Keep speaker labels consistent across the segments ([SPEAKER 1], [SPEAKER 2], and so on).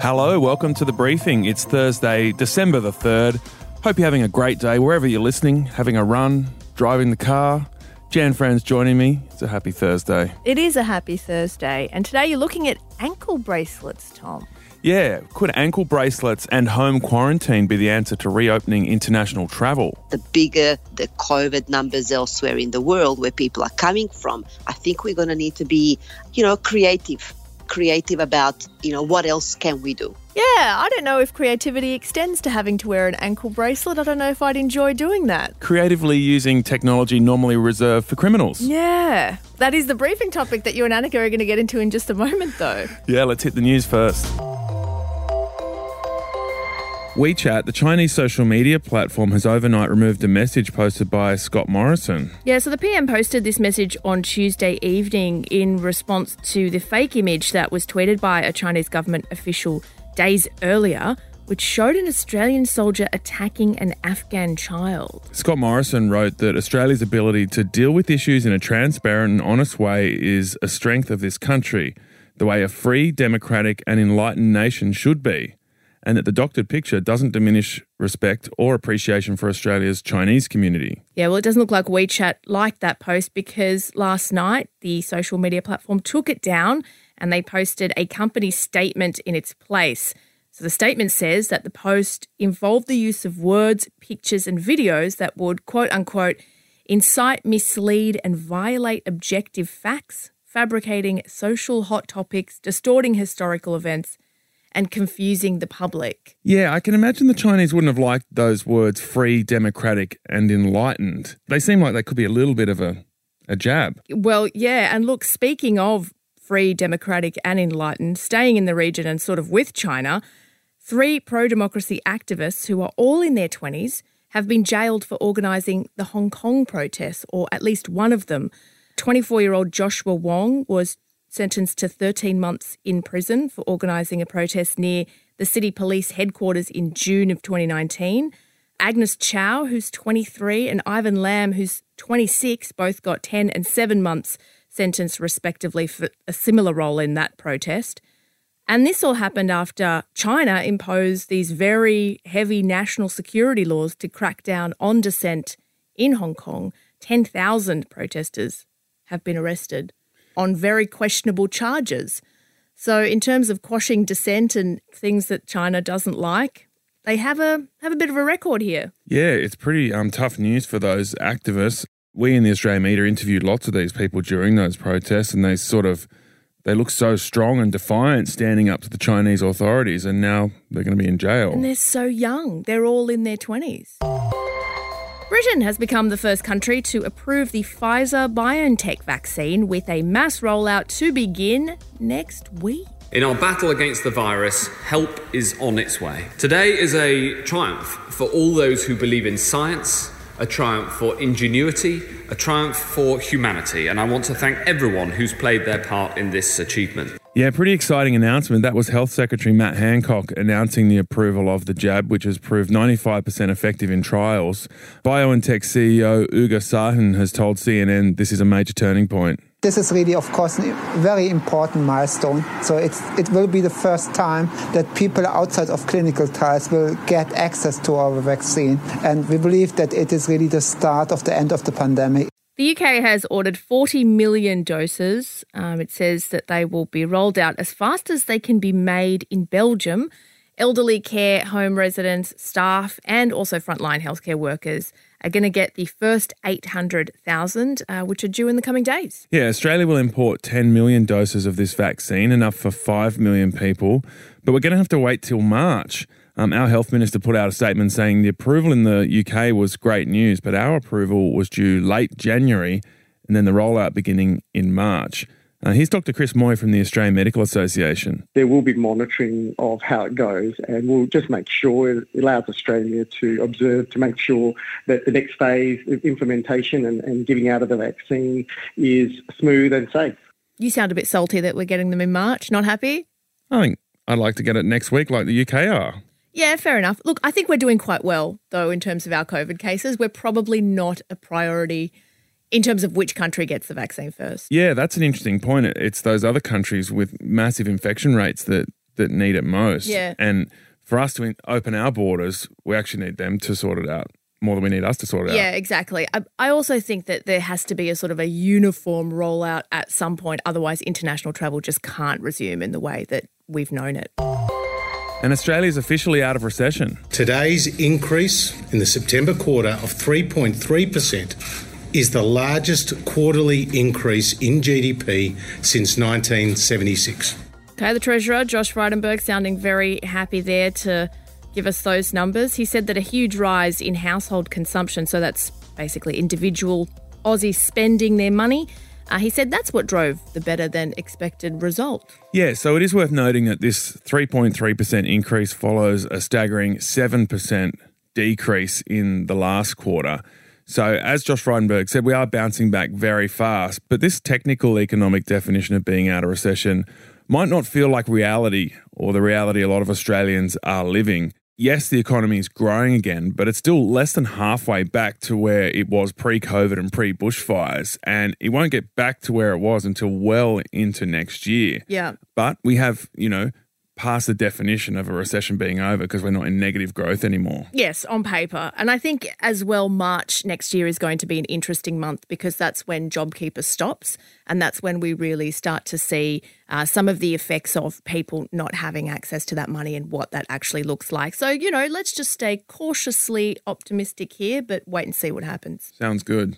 [SPEAKER 1] Hello, welcome to the briefing. It's Thursday, December the 3rd. Hope you're having a great day wherever you're listening, having a run, driving the car. Jan Fran's joining me. It's a happy Thursday.
[SPEAKER 2] It is a happy Thursday, and today you're looking at ankle bracelets, Tom.
[SPEAKER 1] Yeah, could ankle bracelets and home quarantine be the answer to reopening international travel?
[SPEAKER 3] the bigger the COVID numbers elsewhere in the world where people are coming from, I think we're going to need to be, you know, creative, creative about, you know, what else can we do?
[SPEAKER 2] Yeah, I don't know if creativity extends to having to wear an ankle bracelet. I don't know if I'd enjoy doing that.
[SPEAKER 1] Creatively using technology normally reserved for criminals.
[SPEAKER 2] Yeah, that is the briefing topic that you and Annika are going to get into in just a moment, though.
[SPEAKER 1] Yeah, let's hit the news first. WeChat, the Chinese social media platform, has overnight removed a message posted by Scott Morrison.
[SPEAKER 2] Yeah, so the PM posted this message on Tuesday evening in response to the fake image that was tweeted by a Chinese government official days earlier, which showed an Australian soldier attacking an Afghan child.
[SPEAKER 1] Scott Morrison wrote that Australia's ability to deal with issues in a transparent and honest way is a strength of this country, the way a free, democratic, and enlightened nation should be, and that the doctored picture doesn't diminish respect or appreciation for Australia's Chinese community.
[SPEAKER 2] Yeah, well, it doesn't look like WeChat liked that post because last night the social media platform took it down and they posted a company statement in its place. So the statement says that the post involved the use of words, pictures, and videos that would, quote unquote, incite, mislead, and violate objective facts, fabricating social hot topics, distorting historical events, and confusing the public.
[SPEAKER 1] Yeah, I can imagine the Chinese wouldn't have liked those words free, democratic, and enlightened. They seem like they could be a little bit of a, a jab.
[SPEAKER 2] Well, yeah, and look, speaking of free, democratic, and enlightened, staying in the region and sort of with China, three pro democracy activists who are all in their 20s have been jailed for organising the Hong Kong protests, or at least one of them. 24 year old Joshua Wong was sentenced to 13 months in prison for organising a protest near the city police headquarters in June of 2019. Agnes Chow, who's 23, and Ivan Lam, who's 26, both got 10 and 7 months sentenced respectively for a similar role in that protest. And this all happened after China imposed these very heavy national security laws to crack down on dissent in Hong Kong. 10,000 protesters have been arrested on very questionable charges. So, in terms of quashing dissent and things that China doesn't like, they have a have a bit of a record here.
[SPEAKER 1] Yeah, it's pretty um, tough news for those activists. We in the Australian media interviewed lots of these people during those protests, and they sort of they look so strong and defiant, standing up to the Chinese authorities, and now they're going to be in jail.
[SPEAKER 2] And they're so young; they're all in their twenties. Britain has become the first country to approve the Pfizer BioNTech vaccine with a mass rollout to begin next week.
[SPEAKER 4] In our battle against the virus, help is on its way. Today is a triumph for all those who believe in science, a triumph for ingenuity, a triumph for humanity, and I want to thank everyone who's played their part in this achievement.
[SPEAKER 1] Yeah, pretty exciting announcement. That was Health Secretary Matt Hancock announcing the approval of the jab, which has proved 95% effective in trials. BioNTech CEO Ugur Sahin has told CNN this is a major turning point.
[SPEAKER 5] This is really, of course, a very important milestone. So it will be the first time that people outside of clinical trials will get access to our vaccine. And we believe that it is really the start of the end of the pandemic.
[SPEAKER 2] The UK has ordered 40 million doses. Um, it says that they will be rolled out as fast as they can be made in Belgium. Elderly care home residents, staff, and also frontline healthcare workers are going to get the first 800,000, uh, which are due in the coming days.
[SPEAKER 1] Yeah, Australia will import 10 million doses of this vaccine, enough for 5 million people, but we're going to have to wait till March. Um, our health minister put out a statement saying the approval in the UK was great news, but our approval was due late January and then the rollout beginning in March. Uh, here's Dr. Chris Moy from the Australian Medical Association.
[SPEAKER 6] There will be monitoring of how it goes, and we'll just make sure it allows Australia to observe to make sure that the next phase of implementation and, and giving out of the vaccine is smooth and safe.
[SPEAKER 2] You sound a bit salty that we're getting them in March. Not happy?
[SPEAKER 1] I think I'd like to get it next week, like the UK are.
[SPEAKER 2] Yeah, fair enough. Look, I think we're doing quite well, though, in terms of our COVID cases. We're probably not a priority in terms of which country gets the vaccine first.
[SPEAKER 1] Yeah, that's an interesting point. It's those other countries with massive infection rates that that need it most.
[SPEAKER 2] Yeah.
[SPEAKER 1] And for us to open our borders, we actually need them to sort it out more than we need us to sort it
[SPEAKER 2] Yeah,
[SPEAKER 1] out.
[SPEAKER 2] Yeah, exactly. I, I also think that there has to be a sort of a uniform rollout at some point. Otherwise, international travel just can't resume in the way that we've known it.
[SPEAKER 1] And Australia's officially out of recession.
[SPEAKER 7] Today's increase in the September quarter of 3.3% is the largest quarterly increase in GDP since 1976.
[SPEAKER 2] Okay, the Treasurer, Josh Frydenberg, sounding very happy there to give us those numbers. He said that a huge rise in household consumption, so that's basically individual Aussies spending their money. Uh, he said that's what drove the better than expected result.
[SPEAKER 1] Yeah, so it is worth noting that this 3.3% increase follows a staggering 7% decrease in the last quarter. So, as Josh Frydenberg said, we are bouncing back very fast, but this technical economic definition of being out of recession might not feel like reality or the reality a lot of Australians are living. Yes, the economy is growing again, but it's still less than halfway back to where it was pre COVID and pre bushfires. And it won't get back to where it was until well into next year.
[SPEAKER 2] Yeah.
[SPEAKER 1] But we have, you know, passed the definition of a recession being over because we're not in negative growth anymore.
[SPEAKER 2] Yes, on paper. And I think as well, March next year is going to be an interesting month because that's when JobKeeper stops. And that's when we really start to see uh, some of the effects of people not having access to that money and what that actually looks like. So, you know, let's just stay cautiously optimistic here, but wait and see what happens.
[SPEAKER 1] Sounds good.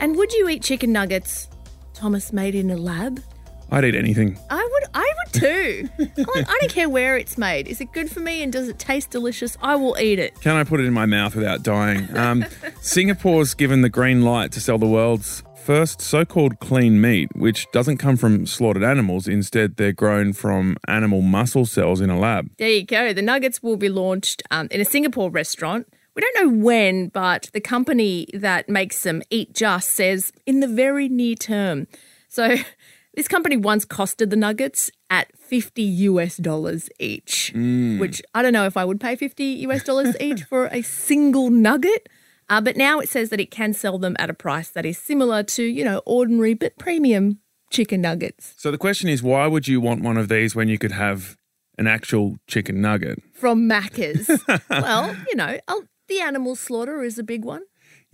[SPEAKER 2] And would you eat chicken nuggets, Thomas, made in a lab?
[SPEAKER 1] I'd eat anything.
[SPEAKER 2] I would, I would too. I don't care where it's made. Is it good for me and does it taste delicious? I will eat it.
[SPEAKER 1] Can I put it in my mouth without dying? Um, Singapore's given the green light to sell the world's first so called clean meat, which doesn't come from slaughtered animals. Instead, they're grown from animal muscle cells in a lab.
[SPEAKER 2] There you go. The nuggets will be launched um, in a Singapore restaurant. We don't know when, but the company that makes them, Eat Just, says in the very near term. So this company once costed the nuggets at 50 US dollars each, which I don't know if I would pay 50 US dollars each for a single nugget. Uh, but now it says that it can sell them at a price that is similar to, you know, ordinary but premium chicken nuggets
[SPEAKER 1] So the question is, why would you want one of these when you could have an actual chicken nugget?
[SPEAKER 2] from Macca's. well, you know, oh, the animal slaughter is a big one.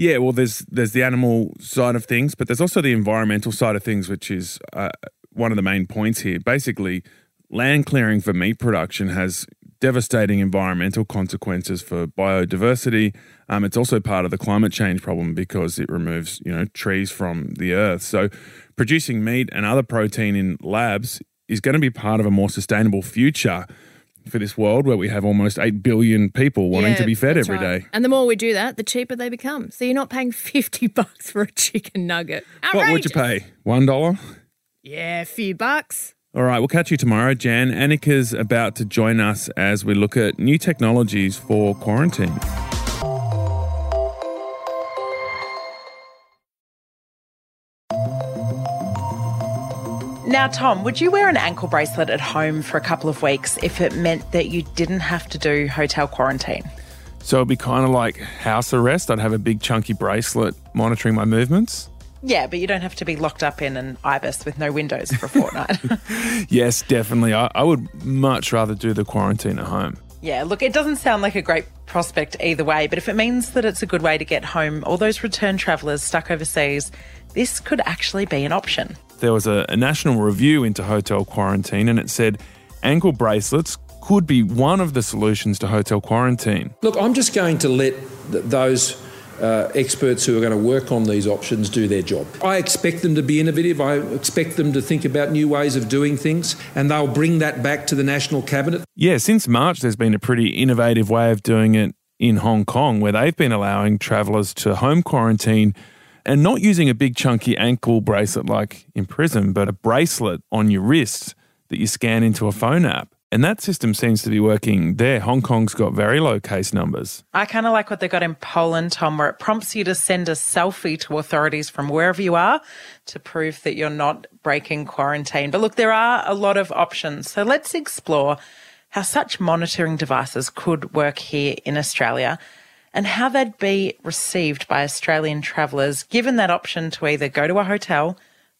[SPEAKER 1] Yeah, well, there's there's the animal side of things, but there's also the environmental side of things, which is uh, one of the main points here. Basically, land clearing for meat production has devastating environmental consequences for biodiversity. Um, it's also part of the climate change problem because it removes you know trees from the earth. So, producing meat and other protein in labs is going to be part of a more sustainable future for this world where we have almost 8 billion people wanting
[SPEAKER 2] Yeah,
[SPEAKER 1] to be fed every day.
[SPEAKER 2] right. And the more we do that, the cheaper they become. So you're not paying 50 bucks for a chicken nugget.
[SPEAKER 1] What would you pay? One dollar?
[SPEAKER 2] Yeah, a few bucks.
[SPEAKER 1] All right, we'll catch you tomorrow, Jan. Annika's about to join us as we look at new technologies for quarantine.
[SPEAKER 8] Now, Tom, would you wear an ankle bracelet at home for a couple of weeks if it meant that you didn't have to do hotel quarantine?
[SPEAKER 1] So it'd be kind of like house arrest. I'd have a big chunky bracelet monitoring my movements.
[SPEAKER 8] Yeah, but you don't have to be locked up in an ibis with no windows for a fortnight.
[SPEAKER 1] Yes, definitely. I, I would much rather do the quarantine at home.
[SPEAKER 8] yeah, look, it doesn't sound like a great prospect either way, but if it means that it's a good way to get home, all those return travellers stuck overseas, this could actually be an option.
[SPEAKER 1] There was a, a national review into hotel quarantine, and it said ankle bracelets could be one of the solutions to hotel quarantine.
[SPEAKER 9] Look, I'm just going to let th- those uh, experts who are going to work on these options do their job. I expect them to be innovative. I expect them to think about new ways of doing things, and they'll bring that back to the National Cabinet.
[SPEAKER 1] Yeah, since March, there's been a pretty innovative way of doing it in Hong Kong, where they've been allowing travellers to home quarantine and not using a big chunky ankle bracelet like in prison, but a bracelet on your wrist that you scan into a phone app. And that system seems to be working there. Hong Kong's got very low case numbers.
[SPEAKER 8] I kind of like what they got in Poland, Tom, where it prompts you to send a selfie to authorities from wherever you are to prove that you're not breaking quarantine. But look, there are a lot of options. So let's explore how such monitoring devices could work here in Australia and how they'd be received by Australian travellers given that option to either go to a hotel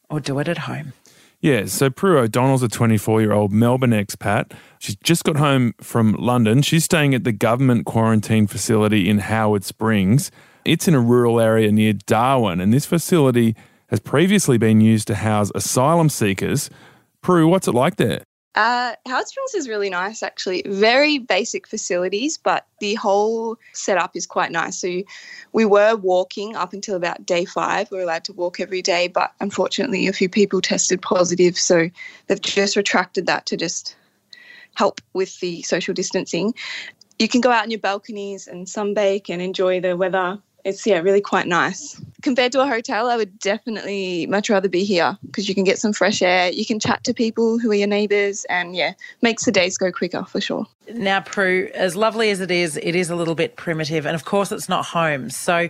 [SPEAKER 8] or do it at home.
[SPEAKER 1] Yeah, so Prue O'Donnell's a 24 year old Melbourne expat. She's just got home from London. She's staying at the government quarantine facility in Howard Springs. It's in a rural area near Darwin, and this facility has previously been used to house asylum seekers. Prue, what's it like there?
[SPEAKER 10] Uh, Howard Springs is really nice, actually. Very basic facilities, but the whole setup is quite nice. So we were walking up until about day five. We are allowed to walk every day, but unfortunately, a few people tested positive. So they've just retracted that to just help with the social distancing. You can go out on your balconies and sunbake and enjoy the weather it's yeah really quite nice. Compared to a hotel i would definitely much rather be here because you can get some fresh air you can chat to people who are your neighbours and yeah makes the days go quicker for sure.
[SPEAKER 8] Now prue as lovely as it is it is a little bit primitive and of course it's not home. So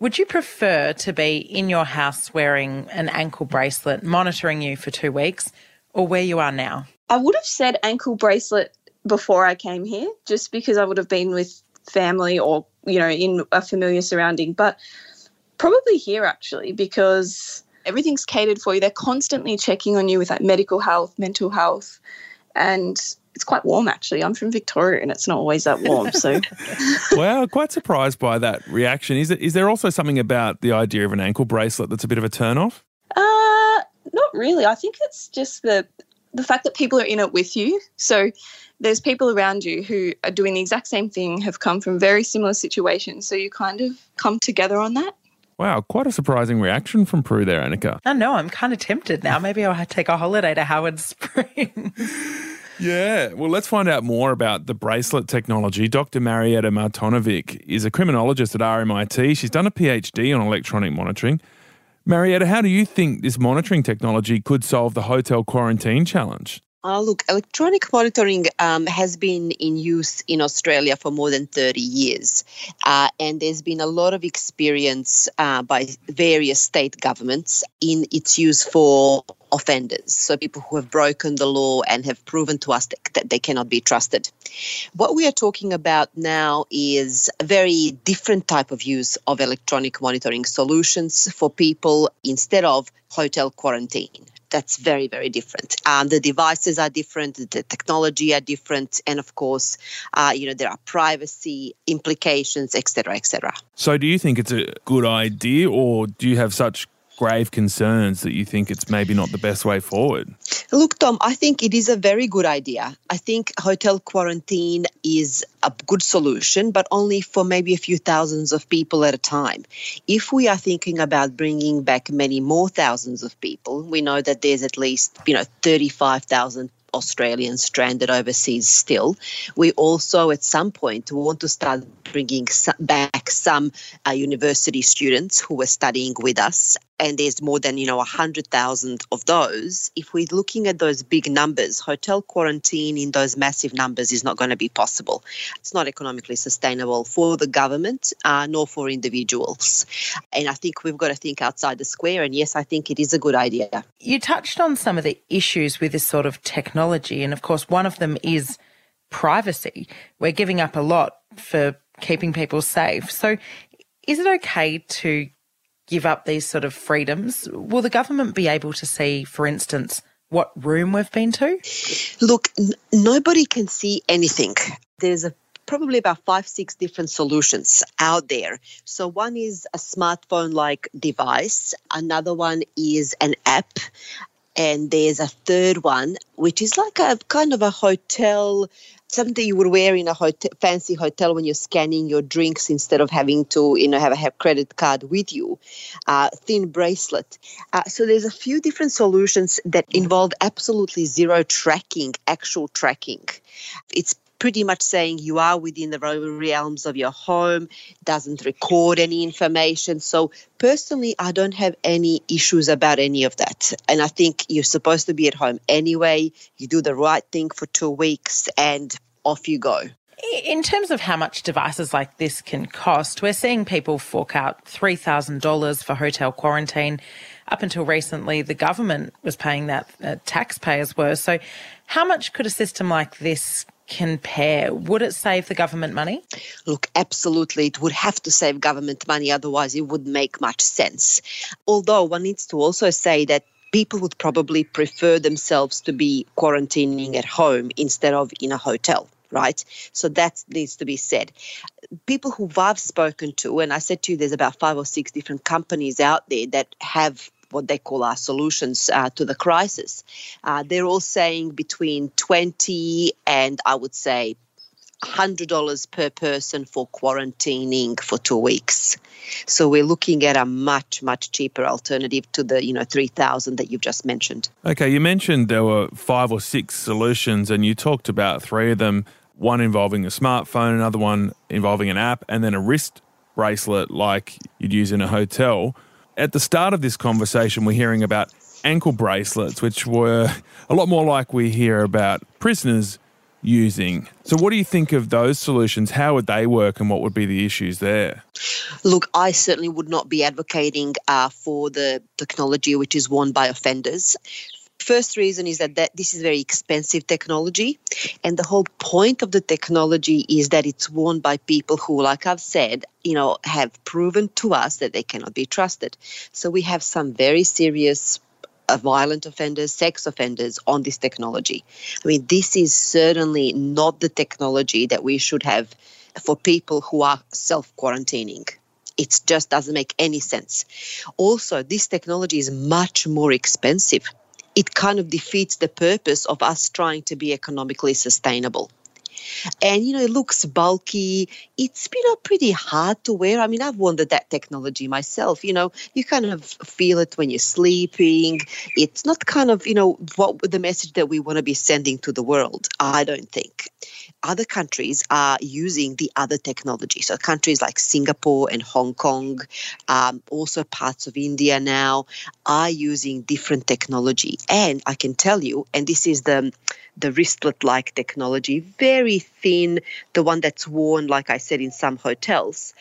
[SPEAKER 8] would you prefer to be in your house wearing an ankle bracelet monitoring you for two weeks or where you are now?
[SPEAKER 10] I would have said ankle bracelet before i came here just because i would have been with family or you know in a familiar surrounding but probably here actually because everything's catered for you. They're constantly checking on you with like medical health mental health and it's quite warm actually. I'm from victoria and it's not always that warm so.
[SPEAKER 1] Wow quite surprised by that reaction. Is it is there also something about the idea of an ankle bracelet that's a bit of a turn off?
[SPEAKER 10] Uh not really. I think it's just the the fact that people are in it with you so there's people around you who are doing the exact same thing, have come from very similar situations. So you kind of come together on that.
[SPEAKER 1] Wow, quite a surprising reaction from Prue there, Annika.
[SPEAKER 8] I know, I'm kind of tempted now. Maybe I'll take a holiday to Howard Springs.
[SPEAKER 1] Yeah, well, let's find out more about the bracelet technology. Dr. Marietta Martinovic is a criminologist at RMIT. She's done a PhD on electronic monitoring. Marietta, how do you think this monitoring technology could solve the hotel quarantine challenge?
[SPEAKER 3] Uh, look, electronic monitoring um, has been in use in Australia for more than 30 years. Uh, and there's been a lot of experience uh, by various state governments in its use for offenders, so people who have broken the law and have proven to us that, they cannot be trusted. What we are talking about now is a very different type of use of electronic monitoring solutions for people instead of hotel quarantine. That's very very different. Um, the devices are different the technology are different and of course uh, you know there are privacy implications etc etc
[SPEAKER 1] so do you think it's a good idea or do you have such grave concerns that you think it's maybe not the best way forward?
[SPEAKER 3] Look, Tom, I think it is a very good idea. I think hotel quarantine is a good solution, but only for maybe a few thousands of people at a time. If we are thinking about bringing back many more thousands of people, we know that there's at least, you know, 35,000 Australians stranded overseas still. We also, at some point, want to start bringing back some uh, university students who were studying with us and there's more than you know 100,000 of those if we're looking at those big numbers hotel quarantine in those massive numbers is not going to be possible. It's not economically sustainable for the government uh, nor for individuals. And i think we've got to think outside the square and yes i think it is a good idea.
[SPEAKER 8] You touched on some of the issues with this sort of technology and of course one of them is privacy. We're giving up a lot for keeping people safe. So is it okay to give up these sort of freedoms, will the government be able to see, for instance, what room we've been to?
[SPEAKER 3] Look, n- nobody can see anything. There's a probably about five, six different solutions out there. So, one is a smartphone like device, another one is an app, and there's a third one, which is like a kind of a hotel something you would wear in a hotel, fancy hotel when you're scanning your drinks instead of having to, you know, have a credit card with you. Uh, thin bracelet. Uh, so there's a few different solutions that involve absolutely zero tracking, actual tracking. It's pretty much saying you are within the realms of your home, doesn't record any information. So, personally, I don't have any issues about any of that. And I think you're supposed to be at home anyway. You do the right thing for two weeks and off you go.
[SPEAKER 8] In terms of how much devices like this can cost, we're seeing people fork out $3,000 for hotel quarantine. Up until recently, the government was paying that, uh, taxpayers were. So, how much could a system like this compare? Would it save the government money?
[SPEAKER 3] Look, absolutely. It would have to save government money, otherwise, it wouldn't make much sense. Although one needs to also say that people would probably prefer themselves to be quarantining at home instead of in a hotel right? So that needs to be said. People who I've spoken to, and I said to you, there's about five or six different companies out there that have what they call our solutions uh, to the crisis. Uh, they're all saying between 20 and I would say $100 per person for quarantining for two weeks. So we're looking at a much, much cheaper alternative to the, you know, 3000 that you've just mentioned.
[SPEAKER 1] Okay, you mentioned there were five or six solutions and you talked about three of them one involving a smartphone, another one involving an app, and then a wrist bracelet like you'd use in a hotel. At the start of this conversation, we're hearing about ankle bracelets, which were a lot more like we hear about prisoners using. So, what do you think of those solutions? How would they work, and what would be the issues there?
[SPEAKER 3] Look, I certainly would not be advocating uh, for the technology which is worn by offenders. First reason is that, that this is very expensive technology, and the whole point of the technology is that it's worn by people who, like I've said, you know, have proven to us that they cannot be trusted. So we have some very serious uh, violent offenders, sex offenders on this technology. I mean, this is certainly not the technology that we should have for people who are self quarantining. It just doesn't make any sense. Also, this technology is much more expensive it kind of defeats the purpose of us trying to be economically sustainable. And you know, it looks bulky. It's you know pretty hard to wear. I mean, I've worn that technology myself. You know, you kind of feel it when you're sleeping. It's not kind of you know what the message that we want to be sending to the world. I don't think other countries are using the other technology. So countries like Singapore and Hong Kong, um, also parts of India now, are using different technology. And I can tell you, and this is the the wristlet-like technology, very thin, the one that's worn, like I said, in some hotels.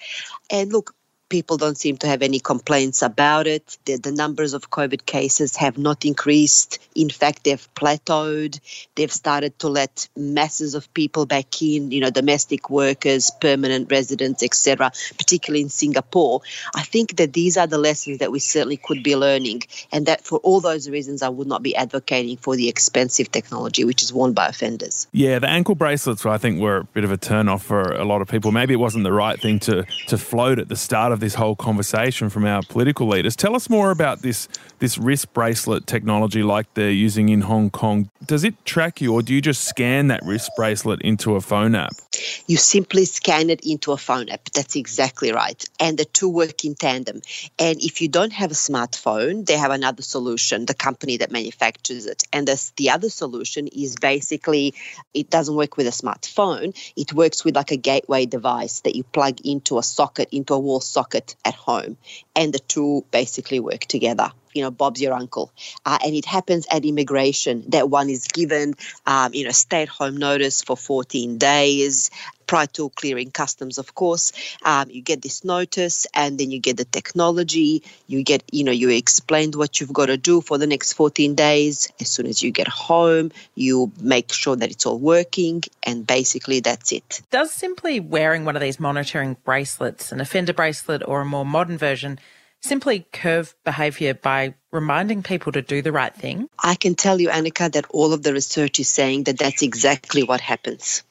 [SPEAKER 3] And look, people don't seem to have any complaints about it. The, the, numbers of COVID cases have not increased. In fact, they've plateaued. They've started to let masses of people back in, you know, domestic workers, permanent residents, etc., particularly in Singapore. I think that these are the lessons that we certainly could be learning. And that for all those reasons, I would not be advocating for the expensive technology, which is worn by offenders.
[SPEAKER 1] Yeah, the ankle bracelets, I think, were a bit of a turn off for a lot of people. Maybe it wasn't the right thing to, to float at the start of this whole conversation from our political leaders. Tell us more about this this wrist bracelet technology like they're using in Hong Kong. Does it track you or do you just scan that wrist bracelet into a phone app?
[SPEAKER 3] You simply scan it into a phone app. That's exactly right. And the two work in tandem. And if you don't have a smartphone, they have another solution, the company that manufactures it. And this, the other solution is basically it doesn't work with a smartphone. It works with like a gateway device that you plug into a socket, into a wall socket at home. And the two basically work together you know, Bob's your uncle. Uh, and it happens at immigration that one is given, um, you know, stay at home notice for 14 days prior to clearing customs, of course. Um, you get this notice and then you get the technology. You get, you know, you explained what you've got to do for the next 14 days. As soon as you get home, you make sure that it's all working. And basically, that's it.
[SPEAKER 8] Does simply wearing one of these monitoring bracelets, an offender bracelet or a more modern version, simply curve behaviour by reminding people to do the right thing?
[SPEAKER 3] I can tell you, Annika, that all of the research is saying that that's exactly what happens.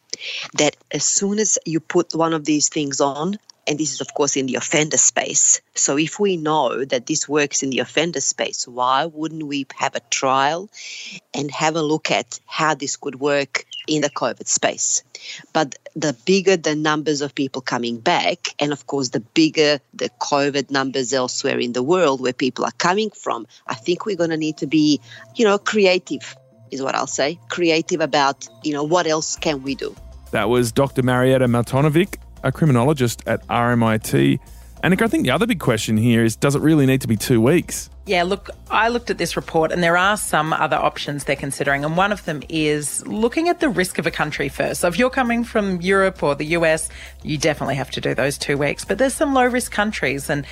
[SPEAKER 3] That as soon as you put one of these things on, and this is, of course, in the offender space. So, if we know that this works in the offender space, why wouldn't we have a trial and have a look at how this could work in the COVID space? But the bigger the numbers of people coming back, and of course, the bigger the COVID numbers elsewhere in the world where people are coming from, I think we're going to need to be, you know, creative, is what I'll say. Creative about, you know, what else can we do?
[SPEAKER 1] That was Dr. Marietta Martinovic, a criminologist at RMIT. And I think the other big question here is does it really need to be two weeks?
[SPEAKER 8] Yeah, look, I looked at this report and there are some other options they're considering. And one of them is looking at the risk of a country first. So if you're coming from Europe or the US, you definitely have to do those two weeks. But there's some low risk countries and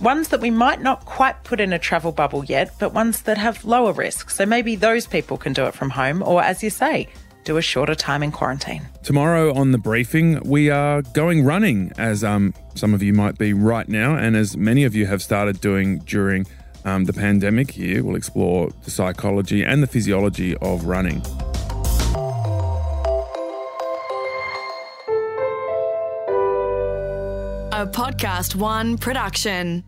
[SPEAKER 8] ones that we might not quite put in a travel bubble yet, but ones that have lower risk. So maybe those people can do it from home, or as you say, do a shorter time in quarantine.
[SPEAKER 1] Tomorrow on the briefing, we are going running, as um, some of you might be right now, and as many of you have started doing during um, the pandemic here. We'll explore the psychology and the physiology of running.
[SPEAKER 11] A Podcast One production.